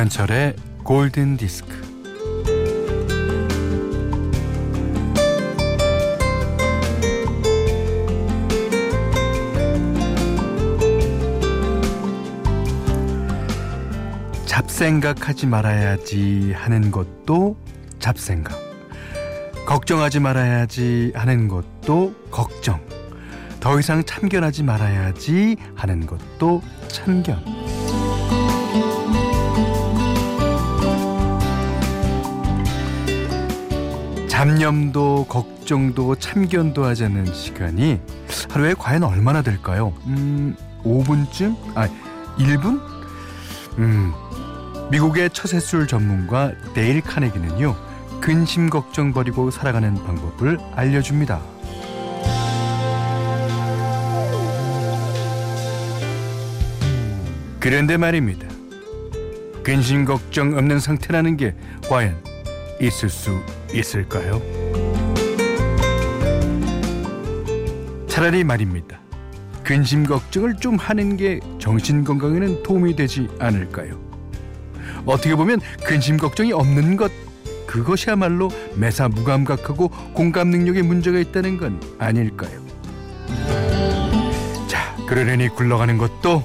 김현철의 골든 디스크. 잡생각하지 말아야지 하는 것도 잡생각. 걱정하지 말아야지 하는 것도 걱정. 더 이상 참견하지 말아야지 하는 것도 참견. 잡념도 걱정도 참견도 하지 않는 시간이 하루에 과연 얼마나 될까요? 음, 5분쯤? 아, 1분? 음, 미국의 처세술 전문가 데일 카네기는요, 근심 걱정 버리고 살아가는 방법을 알려줍니다. 그런데 말입니다. 근심 걱정 없는 상태라는 게 과연 있을 수 있을까요? 차라리 말입니다. 근심 걱정을 좀 하는 게 정신 건강에는 도움이 되지 않을까요? 어떻게 보면 근심 걱정이 없는 것 그것이야말로 매사 무감각하고 공감 능력에 문제가 있다는 건 아닐까요? 자, 그러려니 굴러가는 것도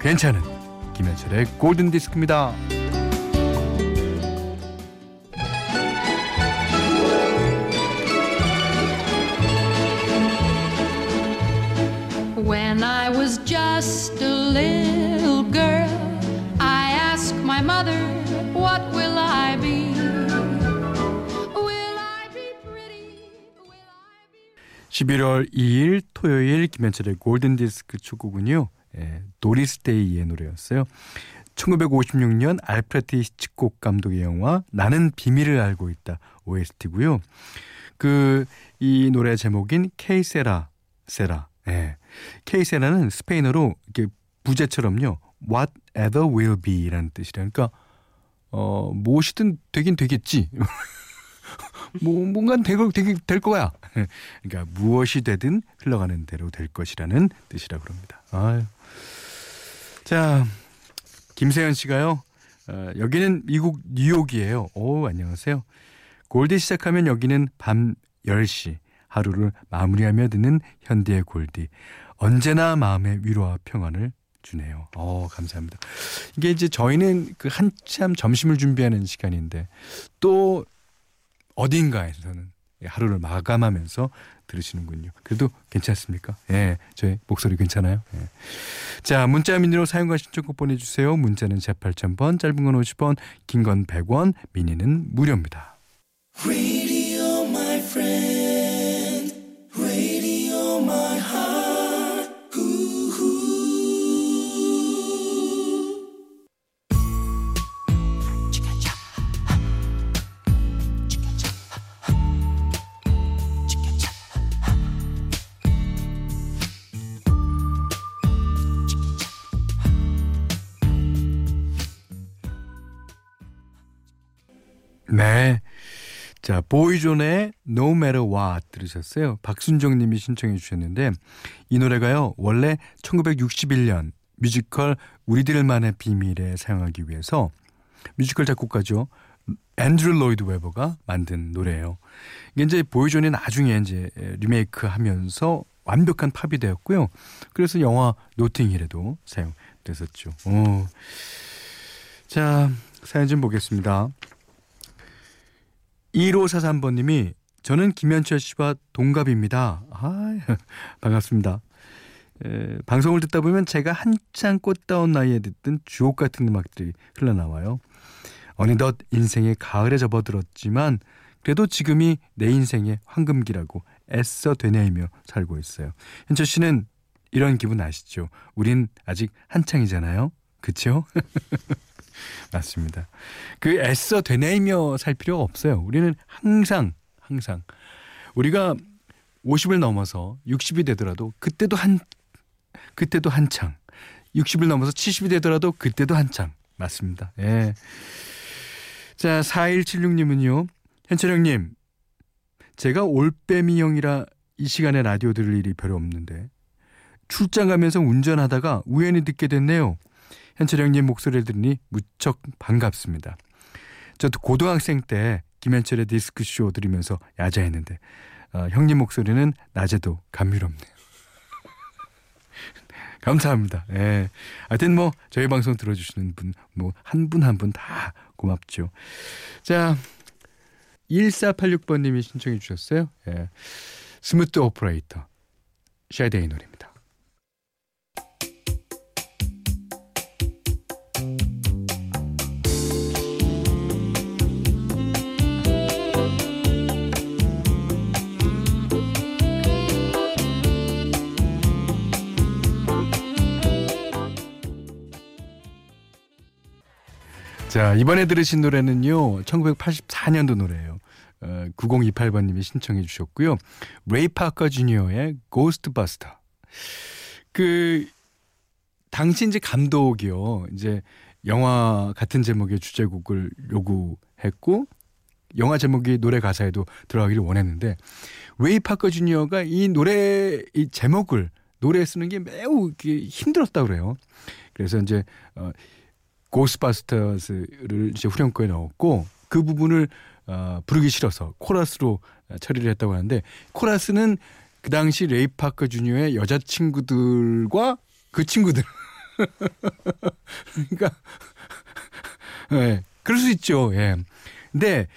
괜찮은 김현철의 골든 디스크입니다. 11월 2일 토요일 김현철의 골든 디스크 첫 곡은요. 예, 도리스 데이의 노래였어요. 1956년 알프레드 히치콕 감독의 영화 나는 비밀을 알고 있다 OST고요. 그 이 노래 제목인 Que Sera Sera. 예. Que Sera는 스페인어로 이렇게 부제처럼요. whatever will be라는 뜻이라 그러니까 어 무엇이든 되긴 되겠지. 뭐 뭔가 될, 될, 될 거야. 그러니까 무엇이 되든 흘러가는 대로 될 것이라는 뜻이라 그럽니다. 아유. 자, 김세현 씨가요. 어, 여기는 미국 뉴욕이에요. 오, 안녕하세요. 골디 시작하면 여기는 밤 10시 하루를 마무리하며 듣는 현대의 골디. 언제나 마음의 위로와 평안을 주네요. 어, 감사합니다. 이게 이제 저희는 그 한참 점심을 준비하는 시간인데 또 어딘가에서는 하루를 마감하면서 들으시는군요. 그래도 괜찮습니까? 예, 저희 목소리 괜찮아요? 예. 자, 문자 미니로 사용과 신청곡 보내주세요. 문자는 제 8000번, 짧은 건 50원, 긴 건 100원, 미니는 무료입니다. 네. 자, 보이존의 No Matter What 들으셨어요. 박순정 님이 신청해 주셨는데 이 노래가요. 원래 1961년 뮤지컬 우리들만의 비밀에 사용하기 위해서 뮤지컬 작곡가죠. 앤드루 로이드 웨버가 만든 노래예요. 이게 이제 보이존이 나중에 이제 리메이크 하면서 완벽한 팝이 되었고요. 그래서 영화 노팅힐에도 사용됐었죠. 오. 자, 사연 좀 보겠습니다. 1543번님이 저는 김현철 씨와 동갑입니다. 아, 반갑습니다. 에, 방송을 듣다 보면 제가 한창 꽃다운 나이에 듣던 주옥 같은 음악들이 흘러나와요. 어느덧 인생의 가을에 접어들었지만 그래도 지금이 내 인생의 황금기라고 애써 되뇌이며 살고 있어요. 현철 씨는 이런 기분 아시죠? 우린 아직 한창이잖아요. 그쵸? 맞습니다. 그 애써 되뇌이며 살 필요가 없어요. 우리는 항상 항상 우리가 50을 넘어서 60이 되더라도 그때도 한 그때도 한창 60을 넘어서 70이 되더라도 그때도 한창 맞습니다. 예. 자, 4176님은요. 현철 형님. 제가 올빼미 형이라 이 시간에 라디오 들을 일이 별로 없는데 출장 가면서 운전하다가 우연히 듣게 됐네요. 현철 형님 목소리를 들으니 무척 반갑습니다. 저도 고등학생 때 김현철의 디스크쇼 들으면서 야자했는데 어, 형님 목소리는 낮에도 감미롭네요. 감사합니다. 예. 하여튼 뭐 저희 방송 들어주시는 분 뭐 한 분 한 분 다 고맙죠. 자 1486번님이 신청해 주셨어요. 예. 스무트 오퍼레이터 샤데이 노래입니다. 자, 이번에 들으신 노래는요. 1984년도 노래예요. 어, 9028번님이 신청해 주셨고요. 레이 파커 주니어의 Ghostbusters. 그 당시 이제 감독이요. 이제 영화 같은 제목의 주제곡을 요구했고 영화 제목이 노래 가사에도 들어가기를 원했는데 레이 파커 주니어가 이 노래 이 제목을 노래에 쓰는 게 매우 힘들었다 그래요. 그래서 이제 어 Ghostbusters를 이제 후렴구에 넣었고 그 부분을 어, 부르기 싫어서 코러스로 처리를 했다고 하는데 코러스는 그 당시 레이 파커 주니어의 여자친구들과 그 친구들. 그러니까 예 네, 그럴 수 있죠. 예. 근데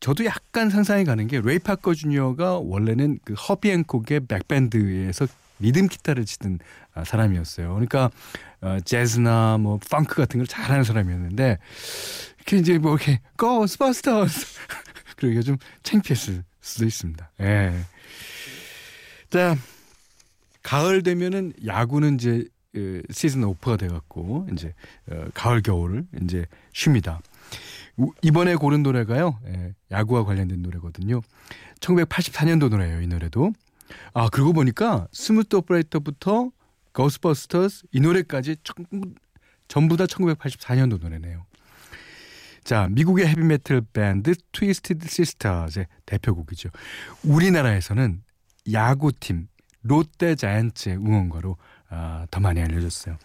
저도 약간 상상이 가는 게 레이 파커 주니어가 원래는 그 허비 행콕의 백밴드에서 리듬 기타를 치던 아, 사람이었어요. 그러니까 어, 재즈나 뭐 펑크 같은 걸 잘하는 사람이었는데 이렇게 이제 뭐 이렇게 고스버스터스 그러기가 좀 창피했을 수도 있습니다. 예. 자 가을 되면은 야구는 이제 그 시즌 오프가 돼갖고 이제 어, 가을 겨울을 이제 쉽니다. 이번에 고른 노래가요. 예, 야구와 관련된 노래거든요. 1984년도 노래예요. 이 노래도. 아 그러고 보니까 Smooth Operator부터 Ghostbusters 이 노래까지 전부, 전부 다 1984년도 노래네요. 자, 미국의 헤비메탈 밴드 트위스티드 시스터즈의 대표곡이죠. 우리나라에서는 야구팀 롯데 자이언츠의 응원가로 아, 더 많이 알려졌어요.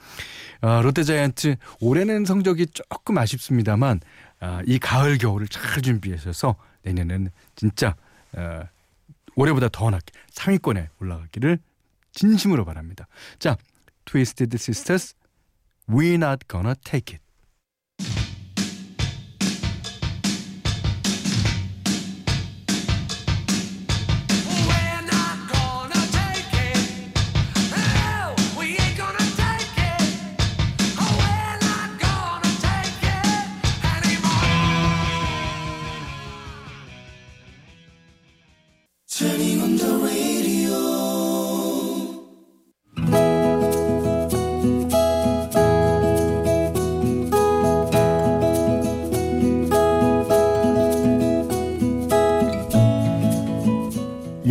아, 롯데 자이언츠 올해는 성적이 조금 아쉽습니다만 아, 이 가을 겨울을 잘 준비하셔서 내년에는 진짜 아, 올해보다 더 낮게 상위권에 올라가기를 진심으로 바랍니다. 자, Twisted Sisters, We're Not Gonna Take It.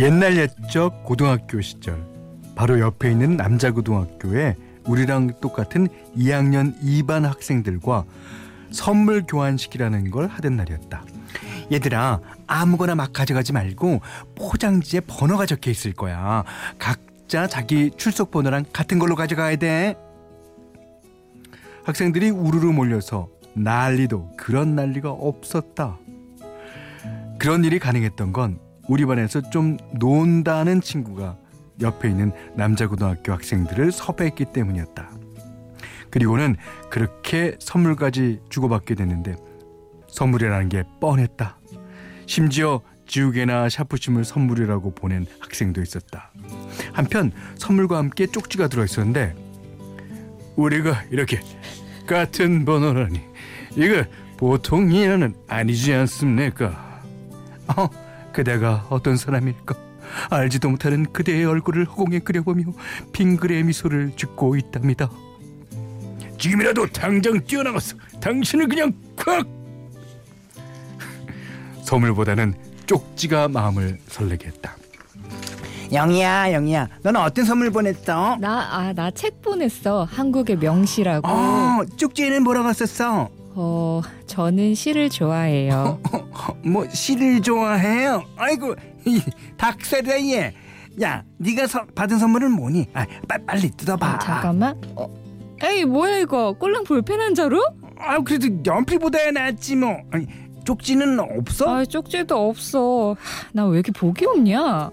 옛날 옛적 고등학교 시절 바로 옆에 있는 남자 고등학교에 우리랑 똑같은 2학년 2반 학생들과 선물 교환식이라는 걸 하던 날이었다. 얘들아 아무거나 막 가져가지 말고 포장지에 번호가 적혀 있을 거야. 각자 자기 출석 번호랑 같은 걸로 가져가야 돼. 학생들이 우르르 몰려서 난리도 그런 난리가 없었다. 그런 일이 가능했던 건 우리 반에서 좀 논다는 친구가 옆에 있는 남자 고등학교 학생들을 섭외했기 때문이었다. 그리고는 그렇게 선물까지 주고받게 됐는데 선물이라는 게 뻔했다. 심지어 지우개나 샤프심을 선물이라고 보낸 학생도 있었다. 한편 선물과 함께 쪽지가 들어 있었는데 우리가 이렇게 같은 번호라니 이거 보통 인연은 아니지 않습니까? 어, 그대가 어떤 사람일까? 알지도 못하는 그대의 얼굴을 허공에 그려보며 빙그레 미소를 짓고 있답니다. 지금이라도 당장 뛰어나가서 당신을 그냥 콱! 선물보다는 쪽지가 마음을 설레게 했다. 영희야, 영희야, 너는 어떤 선물 보냈어? 나, 아, 나 책 보냈어. 한국의 명시라고. 어, 쪽지에는 뭐라고 썼어? 어, 저는 시를 좋아해요. 뭐 시를 좋아해요? 아이고, 얘. 야, 네가 서, 받은 선물은 뭐니? 아, 빨리, 빨리 뜯어봐. 아, 잠깐만. 어, 에이 뭐야 이거 꼴랑 볼펜 한 자루? 아 그래도 연필보다야 낫지 뭐. 아니 쪽지는 없어? 아 쪽지도 없어. 나 왜 이렇게 보기 없냐?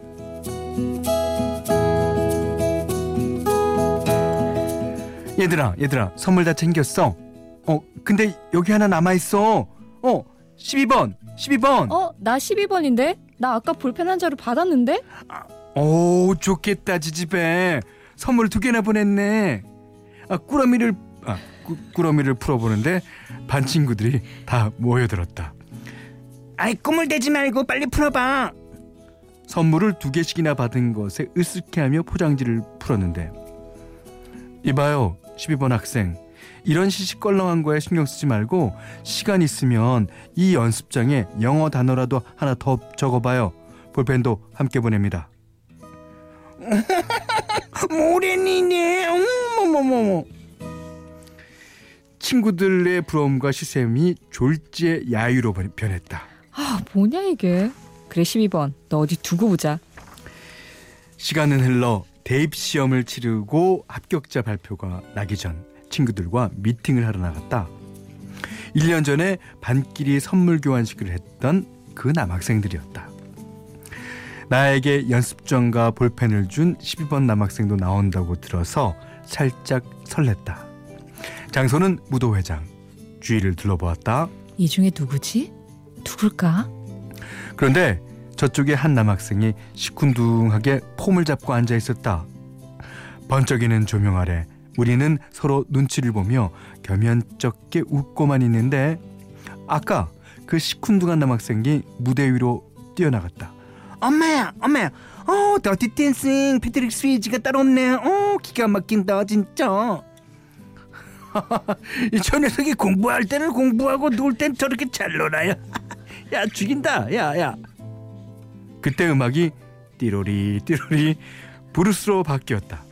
얘들아, 얘들아, 선물 다 챙겼어. 어, 근데 여기 하나 남아 있어. 어, 12번, 12번. 어 나 12번인데? 나 아까 볼펜 한 자루 받았는데? 오, 좋겠다, 지집에. 선물 두 개나 보냈네. 아, 꾸러미를 아, 꾸, 꾸러미를 풀어보는데 반 친구들이 다 모여들었다. 아이 꿈을 대지 말고 빨리 풀어봐. 선물을 두 개씩이나 받은 것에 으쓱해하며 포장지를 풀었는데 이봐요 12번 학생 이런 시시껄렁한 거에 신경 쓰지 말고 시간 있으면 이 연습장에 영어 단어라도 하나 더 적어봐요 볼펜도 함께 보냅니다 모래니네. 어머머머머. 친구들의 부러움과 시샘이 졸지의 야유로 변했다 아 뭐냐 이게? 그래 12번 너 어디 두고 보자. 시간은 흘러 대입 시험을 치르고 합격자 발표가 나기 전 친구들과 미팅을 하러 나갔다. 1년 전에 반끼리 선물 교환식을 했던 그 남학생들이었다. 나에게 연습전과 볼펜을 준 12번 남학생도 나온다고 들어서 살짝 설렜다. 장소는 무도회장. 주위를 둘러보았다. 이 중에 누구지? 누굴까? 그런데 저쪽에 한 남학생이 시큰둥하게 폼을 잡고 앉아 있었다. 번쩍이는 조명 아래 우리는 서로 눈치를 보며 겸연쩍게 웃고만 있는데 아까 그 시큰둥한 남학생이 무대 위로 뛰어나갔다. 엄마야, 엄마야. 어, Dirty Dancing 패트릭 스위지가 따로 없네. 어, 기가 막힌다 진짜. 이저 녀석이 공부할 때는 공부하고 놀 땐 저렇게 잘 놀아요. 야 죽인다. 야 야. 그때 음악이 띠로리 띠로리 브루스로 바뀌었다.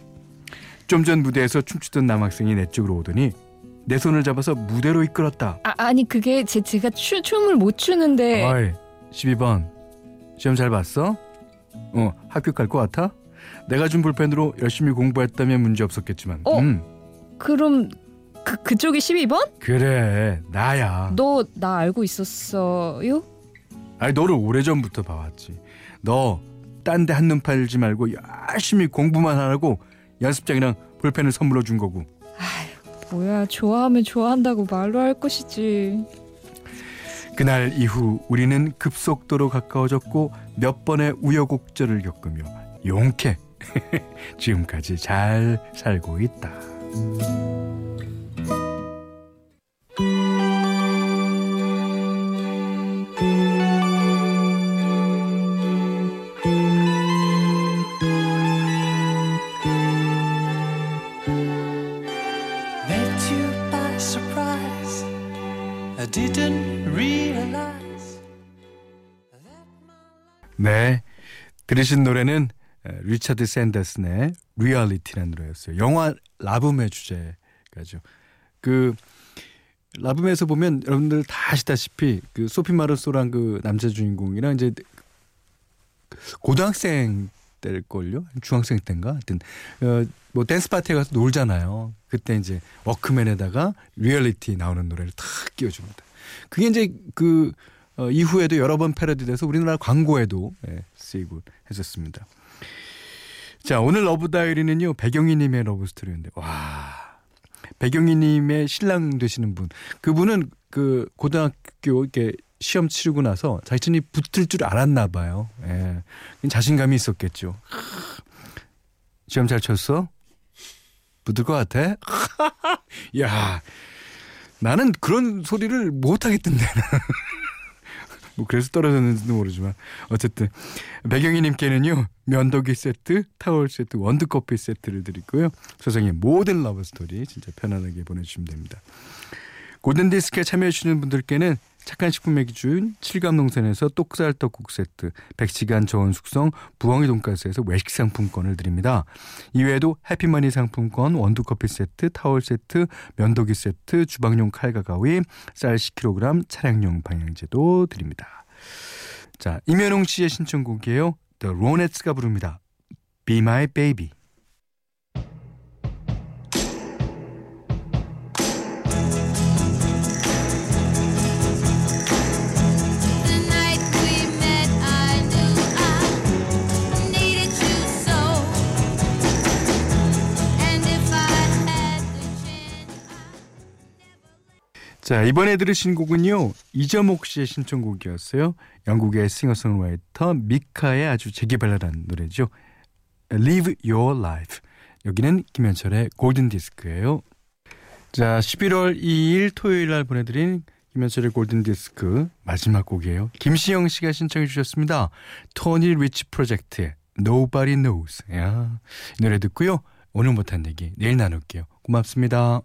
좀 전 무대에서 춤추던 남학생이 내 쪽으로 오더니 내 손을 잡아서 무대로 이끌었다. 아 아니 그게 제 제가 추, 춤을 못 추는데 어이 12번 시험 잘 봤어? 어 합격할 것 같아? 내가 준 볼펜으로 열심히 공부했다면 문제 없었겠지만 어? 음, 그럼 그 그쪽이 12번? 그래 나야 너 나 알고 있었어요? 아니 너를 오래전부터 봐왔지 너 딴 데 한눈 팔지 말고 열심히 공부만 하라고 연습장이랑 볼펜을 선물로 준 거고 뭐야 좋아하면 좋아한다고 말로 할 것이지. 그날 이후 우리는 급속도로 가까워졌고 몇 번의 우여곡절을 겪으며 용케 지금까지 잘 살고 있다. 들으신 노래는 에, 리차드 샌더슨의 Reality라는 노래였어요. 영화 라붐의 주제가죠. 그 라붐에서 보면 여러분들 다 아시다시피 그 소피 마르소란 그 남자 주인공이랑 이제 고등학생 때일 걸요? 중학생 때인가? 하여튼 어, 뭐 댄스 파티에 가서 놀잖아요. 그때 이제 워크맨에다가 리얼리티 나오는 노래를 탁 끼워 줍니다. 그게 이제 그 어, 이후에도 여러 번 패러디돼서 우리나라 광고에도 예, 쓰이고 했었습니다. 자 오늘 Love Diary는요 배경희님의 love story인데 와 배경희님의 신랑 되시는 분 그분은 그 고등학교 이렇게 시험 치르고 나서 자신이 붙을 줄 알았나 봐요. 예, 자신감이 있었겠죠. 시험 잘 쳤어? 붙을 것 같아? 야 나는 그런 소리를 못 하겠던데. 뭐 그래서 떨어졌는지도 모르지만 어쨌든 배경희님께는요 면도기 세트, 타월 세트, 원두 커피 세트를 드리고요 세상의 모든 love story 진짜 편안하게 보내주시면 됩니다. 골든 디스크에 참여해 주시는 분들께는 착한 식품의 기준 칠갑농산에서 똑살 떡국 세트, 100시간 저온 숙성 부엉이 돈가스에서 외식 상품권을 드립니다. 이외에도 해피머니 상품권, 원두커피 세트, 타월 세트, 면도기 세트, 주방용 칼과 가위, 쌀 10kg, 차량용 방향제도 드립니다. 자, 임현웅 씨의 신청곡이에요. The Ronettes가 부릅니다. Be My Baby. 자, 이번에 들으신 곡은요. 이점옥 씨의 신청곡이었어요. 영국의 싱어송라이터 미카의 아주 재기발랄한 노래죠. Live Your Life. 여기는 김현철의 골든 디스크예요. 자, 11월 2일 토요일 날 보내드린 김현철의 골든 디스크 마지막 곡이에요. 김시영 씨가 신청해 주셨습니다. 토니 리치 프로젝트의 Nobody Knows. 야, 이 노래 듣고요. 오늘 못한 얘기 내일 나눌게요. 고맙습니다.